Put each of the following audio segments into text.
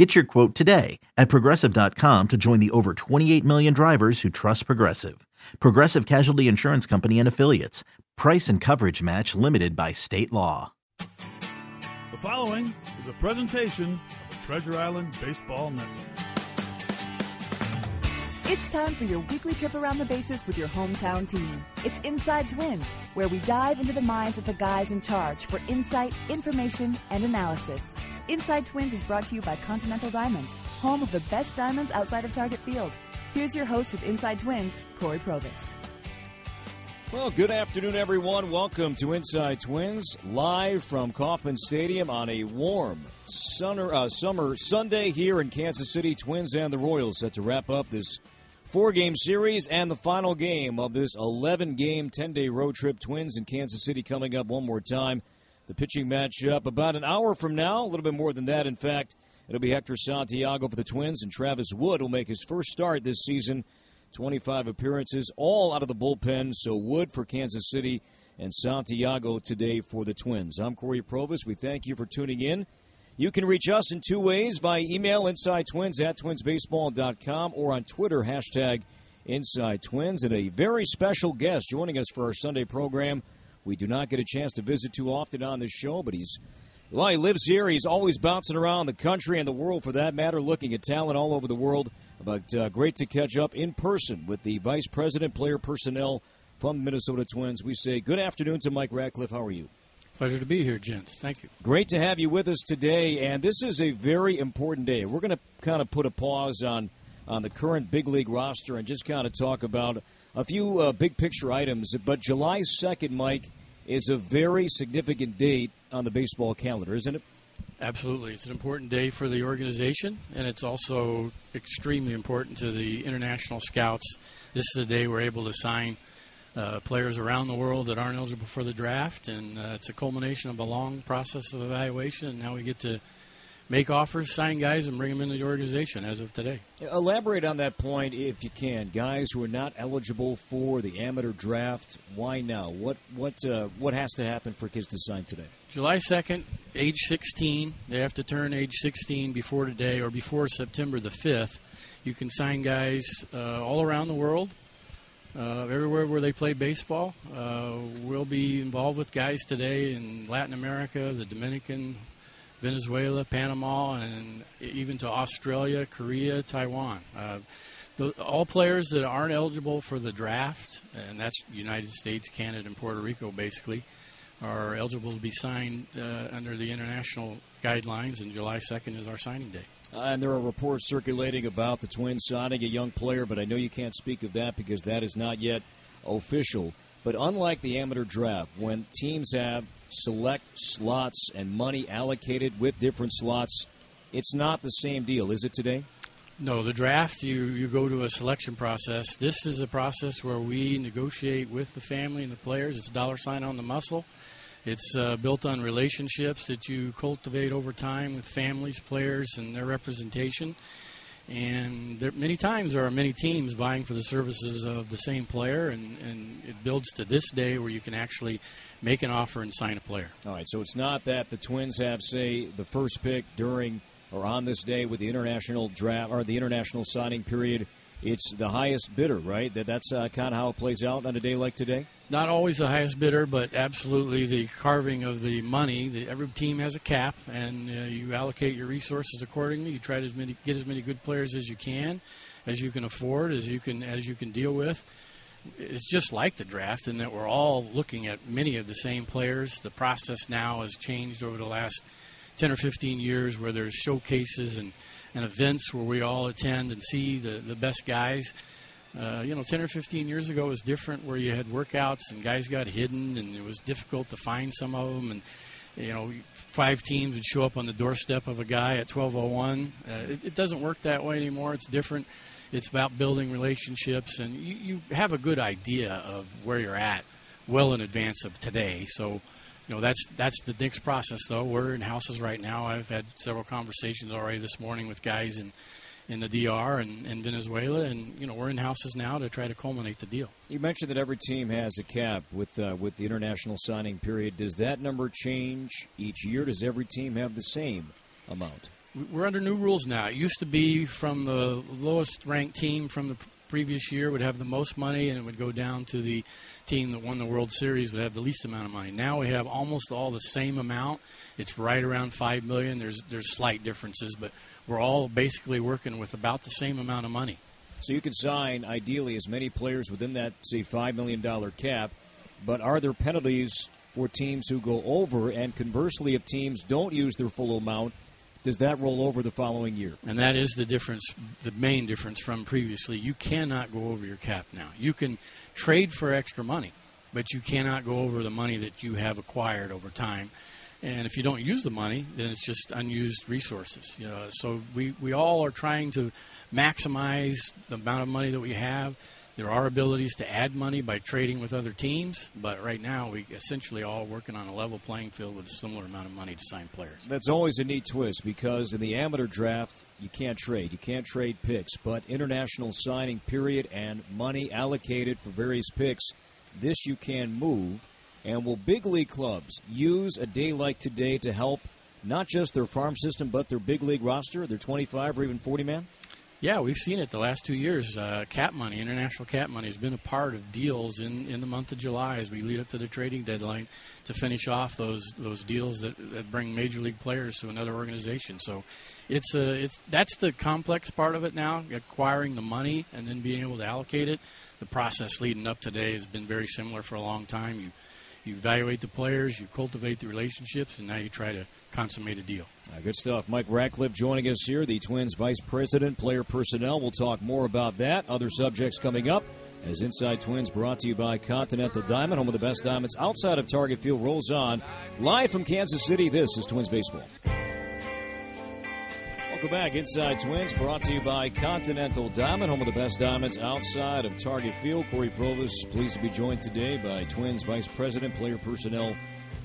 Get your quote today at progressive.com to join the over 28 million drivers who trust Progressive. Progressive Casualty Insurance Company and Affiliates. Price and coverage match limited by state law. The following is a presentation of the Treasure Island Baseball Network. It's time for your weekly trip around the bases with your hometown team. It's Inside Twins, where we dive into the minds of the guys in charge for insight, information, and analysis. Inside Twins is brought to you by Continental Diamonds, home of the best diamonds outside of Target Field. Here's your host with Inside Twins, Corey Provus. Well, good afternoon, everyone. Welcome to Inside Twins, live from Kauffman Stadium on a warm summer, uh, summer Sunday here in Kansas City. Twins and the Royals set to wrap up this four game series and the final game of this 11 game, 10 day road trip. Twins in Kansas City coming up one more time the pitching matchup about an hour from now, a little bit more than that, in fact. It'll be Hector Santiago for the Twins, and Travis Wood will make his first start this season. 25 appearances, all out of the bullpen. So Wood for Kansas City and Santiago today for the Twins. I'm Corey Provus. We thank you for tuning in. You can reach us in two ways via email, inside twins at twinsbaseball.com, or on Twitter, hashtag inside twins. And a very special guest joining us for our Sunday program we do not get a chance to visit too often on this show, but he's well, he lives here. He's always bouncing around the country and the world, for that matter, looking at talent all over the world. But uh, great to catch up in person with the vice president, player personnel from the Minnesota Twins. We say good afternoon to Mike Radcliff. How are you? Pleasure to be here, gents. Thank you. Great to have you with us today, and this is a very important day. We're going to kind of put a pause on on the current big league roster and just kind of talk about a few uh, big picture items. But July 2nd, Mike, is a very significant date on the baseball calendar, isn't it? Absolutely. It's an important day for the organization, and it's also extremely important to the international scouts. This is a day we're able to sign uh, players around the world that aren't eligible for the draft, and uh, it's a culmination of a long process of evaluation, and now we get to make offers, sign guys, and bring them into the organization as of today. Elaborate on that point if you can. Guys who are not eligible for the amateur draft, why now? What what uh, what has to happen for kids to sign today? July 2nd, age 16. They have to turn age 16 before today or before September the 5th. You can sign guys uh, all around the world. Uh, everywhere where they play baseball. Uh, we'll be involved with guys today in Latin America, the Dominican, Venezuela, Panama, and even to Australia, Korea, Taiwan. Uh, the, all players that aren't eligible for the draft, and that's United States, Canada, and Puerto Rico, basically, are eligible to be signed uh, under the international guidelines, and July 2nd is our signing day. Uh, and there are reports circulating about the Twins signing a young player, but I know you can't speak of that because that is not yet official. But unlike the amateur draft, when teams have select slots and money allocated with different slots. It's not the same deal, is it today? No, the draft, you, you go to a selection process. This is a process where we negotiate with the family and the players. It's dollar sign on the muscle. It's uh, built on relationships that you cultivate over time with families, players, and their representation. And there, many times there are many teams vying for the services of the same player, and, and it builds to this day where you can actually make an offer and sign a player. All right, so it's not that the Twins have, say, the first pick during or on this day with the international draft or the international signing period. It's the highest bidder, right? That that's uh, kind of how it plays out on a day like today. Not always the highest bidder, but absolutely the carving of the money. The, every team has a cap, and uh, you allocate your resources accordingly. You try to as many, get as many good players as you can, as you can afford, as you can as you can deal with it's just like the draft in that we're all looking at many of the same players. The process now has changed over the last 10 or 15 years where there's showcases and, and events where we all attend and see the, the best guys. Uh, you know, 10 or 15 years ago was different where you had workouts and guys got hidden and it was difficult to find some of them. And, you know, five teams would show up on the doorstep of a guy at 1201. Uh, it, it doesn't work that way anymore. It's different. It's about building relationships, and you, you have a good idea of where you're at well in advance of today. So, you know, that's that's the next process. Though we're in houses right now. I've had several conversations already this morning with guys in in the DR and, and Venezuela, and you know we're in houses now to try to culminate the deal. You mentioned that every team has a cap with uh, with the international signing period. Does that number change each year? Does every team have the same amount? We're under new rules now. It used to be from the lowest ranked team from the previous year would have the most money, and it would go down to the team that won the World Series would have the least amount of money. Now we have almost all the same amount. It's right around five million. There's there's slight differences, but we're all basically working with about the same amount of money. So you can sign ideally as many players within that say five million dollar cap, but are there penalties for teams who go over? And conversely, if teams don't use their full amount, does that roll over the following year? And that is the difference, the main difference from previously. You cannot go over your cap now. You can trade for extra money, but you cannot go over the money that you have acquired over time. And if you don't use the money, then it's just unused resources. You know, so we, we all are trying to maximize the amount of money that we have. There are abilities to add money by trading with other teams, but right now we essentially all working on a level playing field with a similar amount of money to sign players. That's always a neat twist because in the amateur draft you can't trade, you can't trade picks, but international signing period and money allocated for various picks, this you can move. And will big league clubs use a day like today to help not just their farm system but their big league roster, their 25 or even 40 man? Yeah, we've seen it the last two years. Uh, cap money, international cap money, has been a part of deals in, in the month of July as we lead up to the trading deadline to finish off those those deals that, that bring major league players to another organization. So, it's a, uh, it's that's the complex part of it now, acquiring the money and then being able to allocate it. The process leading up today has been very similar for a long time. You you evaluate the players, you cultivate the relationships, and now you try to consummate a deal. Uh, good stuff. Mike Radcliff joining us here, the Twins Vice President, Player Personnel. We'll talk more about that. Other subjects coming up as Inside Twins brought to you by Continental Diamond, home of the best diamonds outside of Target Field, rolls on. Live from Kansas City, this is Twins Baseball. Welcome back. Inside Twins brought to you by Continental Diamond, home of the best diamonds outside of Target Field. Corey Provus pleased to be joined today by Twins Vice President, Player Personnel,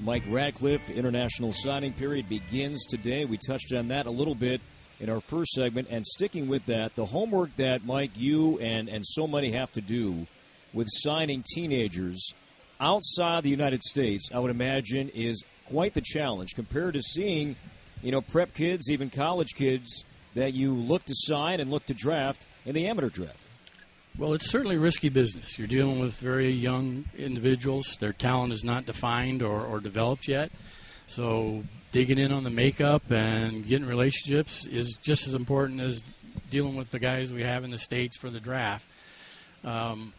Mike Radcliff. International signing period begins today. We touched on that a little bit in our first segment. And sticking with that, the homework that, Mike, you and, and so many have to do with signing teenagers outside the United States, I would imagine, is quite the challenge compared to seeing – you know, prep kids, even college kids that you look to sign and look to draft in the amateur draft? Well, it's certainly risky business. You're dealing with very young individuals. Their talent is not defined or, or developed yet. So digging in on the makeup and getting relationships is just as important as dealing with the guys we have in the states for the draft. Um,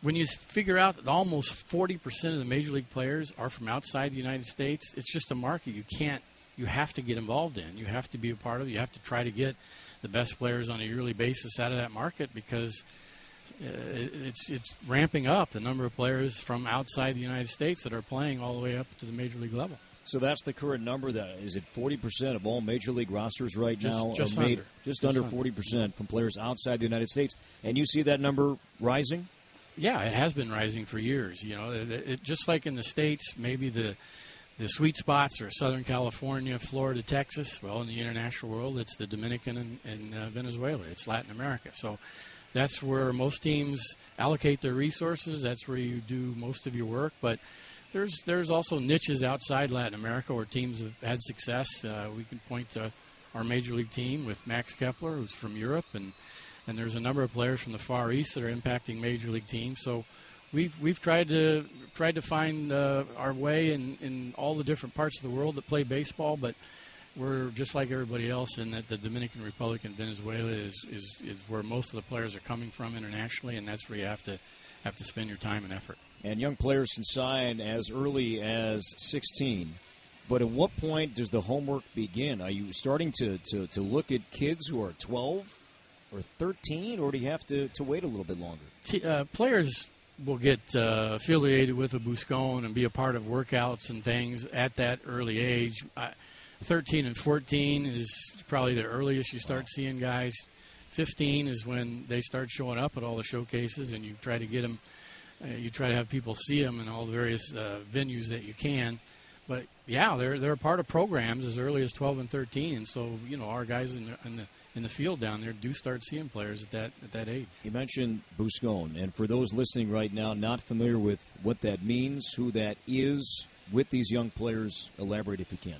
when you figure out that almost 40% of the major league players are from outside the United States, it's just a market you can't you have to get involved in. You have to be a part of it. You have to try to get the best players on a yearly basis out of that market because uh, it's it's ramping up the number of players from outside the United States that are playing all the way up to the major league level. So that's the current number. That is it. Forty percent of all major league rosters right just, now just are made under. just, just under forty percent from players outside the United States, and you see that number rising. Yeah, it has been rising for years. You know, it, it, just like in the states, maybe the the sweet spots are Southern California, Florida, Texas. Well, in the international world, it's the Dominican and, and uh, Venezuela. It's Latin America. So that's where most teams allocate their resources. That's where you do most of your work. But there's there's also niches outside Latin America where teams have had success. Uh, we can point to our major league team with Max Kepler, who's from Europe, and and there's a number of players from the Far East that are impacting major league teams. So we've we've tried to tried to find uh, our way in, in all the different parts of the world that play baseball, but we're just like everybody else in that the Dominican Republic and Venezuela is, is, is where most of the players are coming from internationally, and that's where you have to have to spend your time and effort. And young players can sign as early as 16. But at what point does the homework begin? Are you starting to, to, to look at kids who are 12 or 13, or do you have to, to wait a little bit longer? T- uh, players will get uh, affiliated with a Buscone and be a part of workouts and things at that early age. 13 and 14 is probably the earliest you start seeing guys. 15 is when they start showing up at all the showcases, and you try to get them uh, you try to have people see them in all the various uh, venues that you can. But yeah, they're they're a part of programs as early as 12 and 13, and so you know our guys in the, in the in the field down there do start seeing players at that at that age. You mentioned Buscone, and for those listening right now not familiar with what that means, who that is, with these young players, elaborate if you can.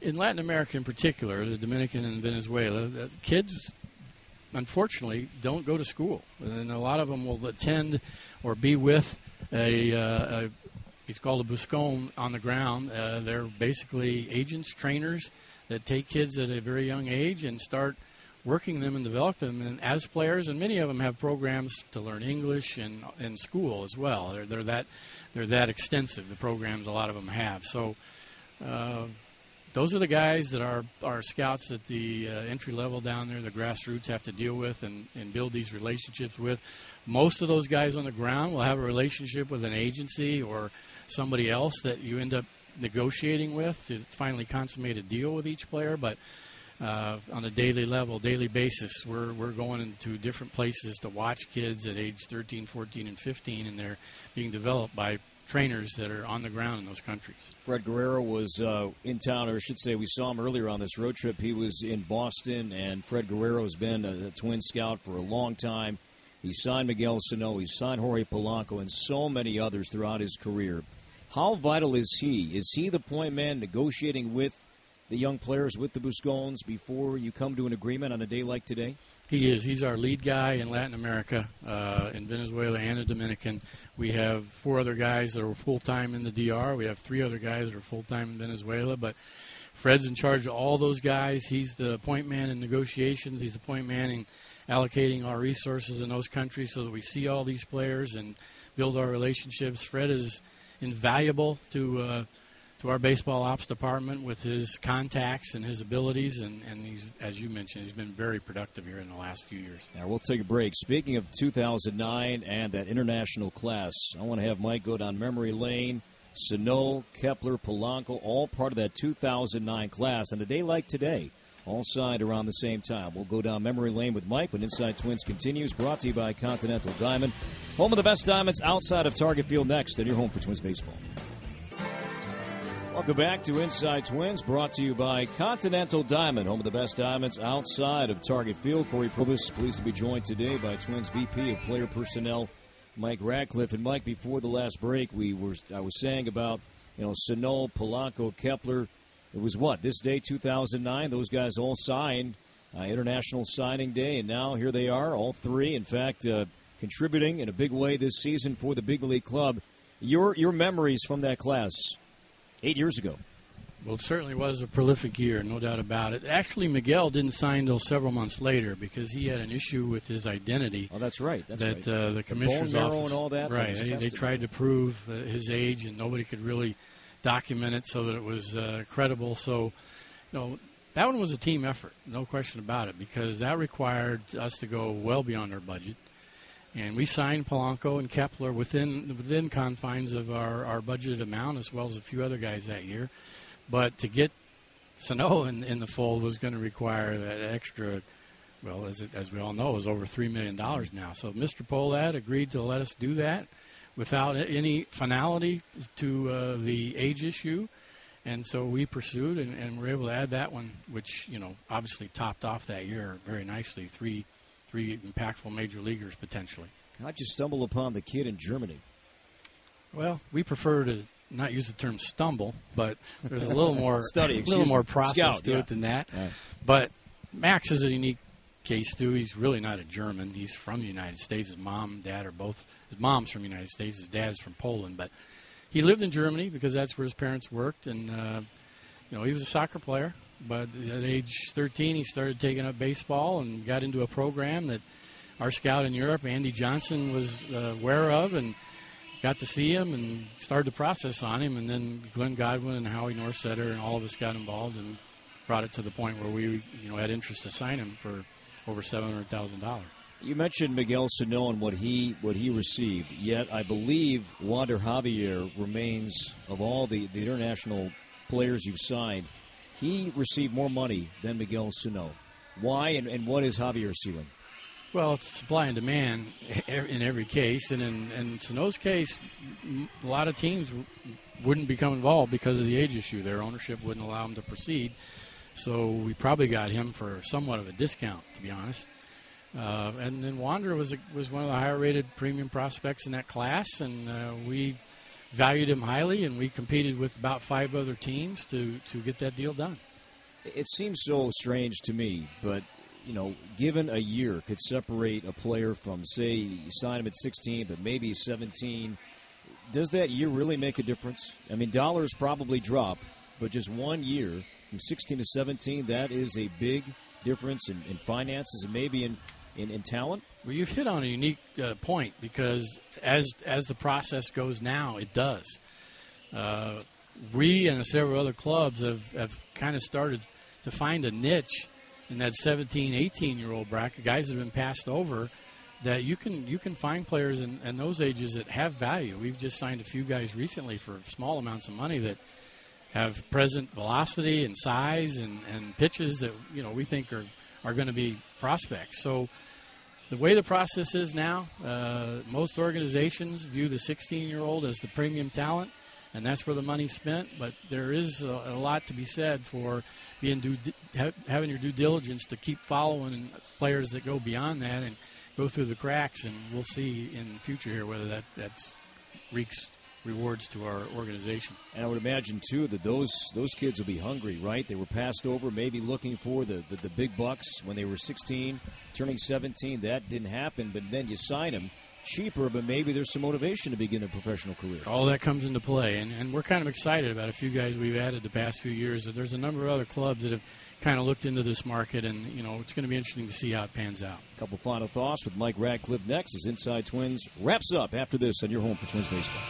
In Latin America, in particular, the Dominican and Venezuela, the kids unfortunately don't go to school, and a lot of them will attend or be with a, uh, a he's called a buscone on the ground. Uh, they're basically agents, trainers that take kids at a very young age and start working them and develop them and as players. And many of them have programs to learn English and in school as well. They're, they're that they're that extensive. The programs a lot of them have. So. Uh, those are the guys that are our scouts at the uh, entry level down there, the grassroots, have to deal with and, and build these relationships with. Most of those guys on the ground will have a relationship with an agency or somebody else that you end up negotiating with to finally consummate a deal with each player. But uh, on a daily level, daily basis, we're, we're going into different places to watch kids at age 13, 14, and 15, and they're being developed by trainers that are on the ground in those countries. Fred Guerrero was uh, in town, or I should say, we saw him earlier on this road trip. He was in Boston, and Fred Guerrero has been a, a twin scout for a long time. He signed Miguel Sano, he signed Jorge Polanco, and so many others throughout his career. How vital is he? Is he the point man negotiating with the young players, with the Buscones, before you come to an agreement on a day like today? He is. He's our lead guy in Latin America, uh, in Venezuela and the Dominican. We have four other guys that are full time in the DR. We have three other guys that are full time in Venezuela. But Fred's in charge of all those guys. He's the point man in negotiations. He's the point man in allocating our resources in those countries so that we see all these players and build our relationships. Fred is invaluable to. Uh, to our baseball ops department with his contacts and his abilities, and, and he's, as you mentioned, he's been very productive here in the last few years. Now, we'll take a break. Speaking of 2009 and that international class, I want to have Mike go down memory lane. Sano, Kepler, Polanco, all part of that 2009 class. And a day like today, all signed around the same time. We'll go down memory lane with Mike when Inside Twins continues. Brought to you by Continental Diamond, home of the best diamonds outside of Target Field next, and your home for Twins baseball. Welcome back to Inside Twins, brought to you by Continental Diamond, home of the best diamonds outside of Target Field. Corey Provus, pleased to be joined today by Twins VP of Player Personnel, Mike Radcliff. And Mike, before the last break, we were I was saying about you know Sano, Polanco, Kepler. It was what this day, 2009. Those guys all signed uh, International Signing Day, and now here they are, all three. In fact, uh, contributing in a big way this season for the big league club. Your your memories from that class eight years ago. Well, it certainly was a prolific year, no doubt about it. Actually, Miguel didn't sign until several months later because he had an issue with his identity. Oh, that's right. That's that right. Uh, the commissioner's the office, and all that. Right. That they, they, tried to prove uh, his age, and nobody could really document it so that it was uh, credible. So, you know, that one was a team effort, no question about it, because that required us to go well beyond our budget and we signed Polanco and Kepler within within confines of our, our budgeted amount, as well as a few other guys that year. But to get Sano in, in the fold was going to require that extra. Well, as it, as we all know, is over three million dollars now. So Mr. Pohlad agreed to let us do that without any finality to uh, the age issue, and so we pursued and, and were able to add that one, which you know obviously topped off that year very nicely. Three three impactful major leaguers potentially. How'd you stumble upon the kid in Germany? Well, we prefer to not use the term stumble, but there's a little more study, a little more process Scout, to yeah. it than that. Right. But Max is a unique case too. He's really not a German. He's from the United States. His mom, and dad are both. His mom's from the United States. His dad is from Poland, but he lived in Germany because that's where his parents worked, and uh, you know he was a soccer player. But at age 13, he started taking up baseball and got into a program that our scout in Europe, Andy Johnson, was uh, aware of and got to see him and started the process on him. And then Glenn Godwin and Howie Norsetter and all of us got involved and brought it to the point where we, you know, had interest to sign him for over seven hundred thousand dollars. You mentioned Miguel Sano and what he what he received. Yet I believe Wander Javier remains of all the, the international players you've signed he received more money than Miguel Sano. Why and, and what is Javier's ceiling? Well, it's supply and demand in every case, and in, in Sano's case, a lot of teams wouldn't become involved because of the age issue. Their ownership wouldn't allow them to proceed, so we probably got him for somewhat of a discount, to be honest. Uh, and then Wander was a, was one of the higher rated premium prospects in that class, and uh, we valued him highly, and we competed with about five other teams to to get that deal done. It seems so strange to me, but you know, given a year could separate a player from, say, you sign him at 16, but maybe 17. Does that year really make a difference? I mean, dollars probably drop, but just one year from 16 to 17, that is a big difference in, in finances and maybe in, in, in, talent. Well, you've hit on a unique uh, point because as as the process goes now, it does. Uh, we and several other clubs have, have kind of started to find a niche in that 17, 18 year old bracket, guys that have been passed over, that you can you can find players in, in those ages that have value. We've just signed a few guys recently for small amounts of money that have present velocity and size and, and pitches that you know we think are are going to be prospects. So the way the process is now, uh, most organizations view the 16 year old as the premium talent and that's where the money's spent. But there is a, a lot to be said for being due, having your due diligence to keep following players that go beyond that and go through the cracks. And we'll see in the future here whether that that's reeks rewards to our organization. And I would imagine too that those those kids will be hungry, right? They were passed over, maybe looking for the, the, the big bucks when they were 16, turning 17. That didn't happen, but then you sign them cheaper, but maybe there's some motivation to begin a professional career. All that comes into play, and, and we're kind of excited about a few guys we've added the past few years. There's a number of other clubs that have kind of looked into this market, and you know it's going to be interesting to see how it pans out. A couple final thoughts with Mike Radcliff next as Inside Twins wraps up after this on your home for Twins baseball.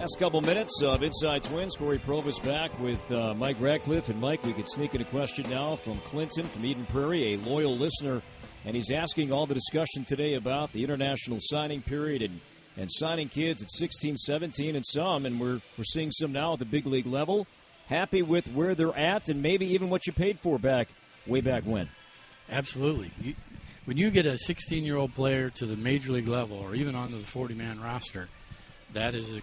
Last couple minutes of Inside Twins. Corey Provus back with uh, Mike Radcliff. And Mike, we could sneak in a question now from Clinton from Eden Prairie, a loyal listener and he's asking all the discussion today about the international signing period and, and signing kids at 16, 17, and some, and we're, we're seeing some now at the big league level. Happy with where they're at and maybe even what you paid for back way back when. Absolutely. You, when you get a 16 year old player to the major league level or even onto the 40 man roster, that is a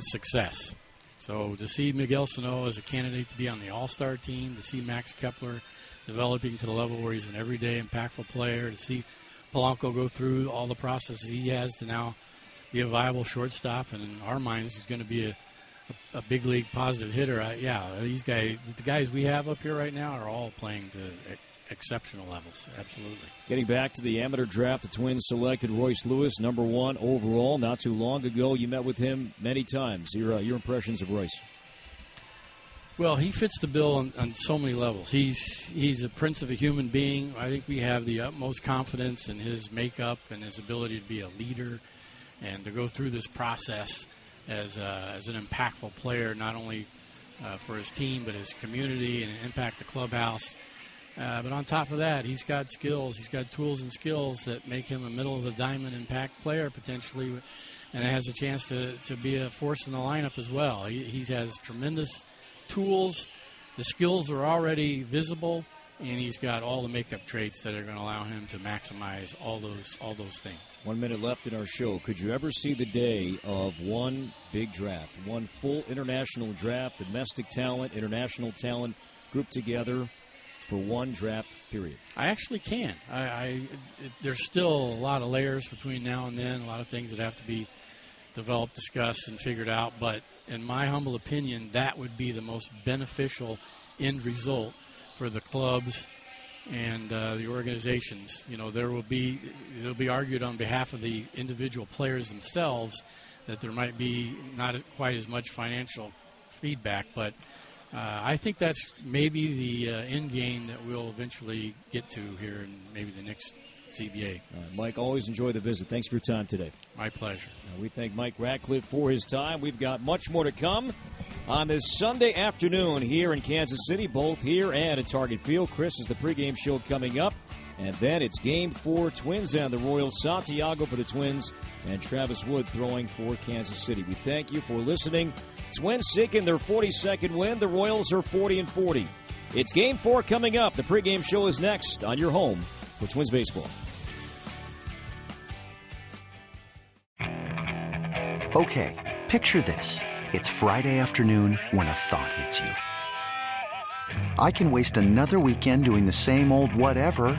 success. So to see Miguel Sano as a candidate to be on the All Star team, to see Max Kepler developing to the level where he's an everyday impactful player. To see Polanco go through all the processes he has to now be a viable shortstop, and in our minds, he's going to be a, a, a big league positive hitter. I, yeah, these guys, the guys we have up here right now, are all playing to exceptional levels. Absolutely. Getting back to the amateur draft, the Twins selected Royce Lewis, number one overall, not too long ago. You met with him many times. Your uh, your impressions of Royce? Well, he fits the bill on, on, so many levels. He's he's a prince of a human being. I think we have the utmost confidence in his makeup and his ability to be a leader and to go through this process as a, as an impactful player, not only uh, for his team but his community and impact the clubhouse. Uh, but on top of that, he's got skills. He's got tools and skills that make him a middle of the diamond impact player potentially, and has a chance to, to be a force in the lineup as well. He, he has tremendous tools. The skills are already visible, and he's got all the makeup traits that are going to allow him to maximize all those all those things. One minute left in our show. Could you ever see the day of one big draft, one full international draft, domestic talent, international talent grouped together for one draft period? I actually can. I, I it, there's still a lot of layers between now and then, a lot of things that have to be developed, discussed, and figured out. But in my humble opinion, that would be the most beneficial end result for the clubs and uh, the organizations. You know, there will be it'll be argued on behalf of the individual players themselves that there might be not quite as much financial feedback, but uh, I think that's maybe the uh, end game that we'll eventually get to here in maybe the next CBA. Mike, always enjoy the visit. Thanks for your time today. My pleasure. Uh, we thank Mike Radcliff for his time. We've got much more to come on this Sunday afternoon here in Kansas City, both here and at Target Field. Chris is the pregame show coming up. And then it's game four, Twins and the Royals. Santiago for the Twins, and Travis Wood throwing for Kansas City. We thank you for listening. Twins seeking their 42nd win. The Royals are 40 and 40. It's game four coming up. The pregame show is next on your home for Twins Baseball. Okay, picture this. It's Friday afternoon when a thought hits you. I can waste another weekend doing the same old whatever,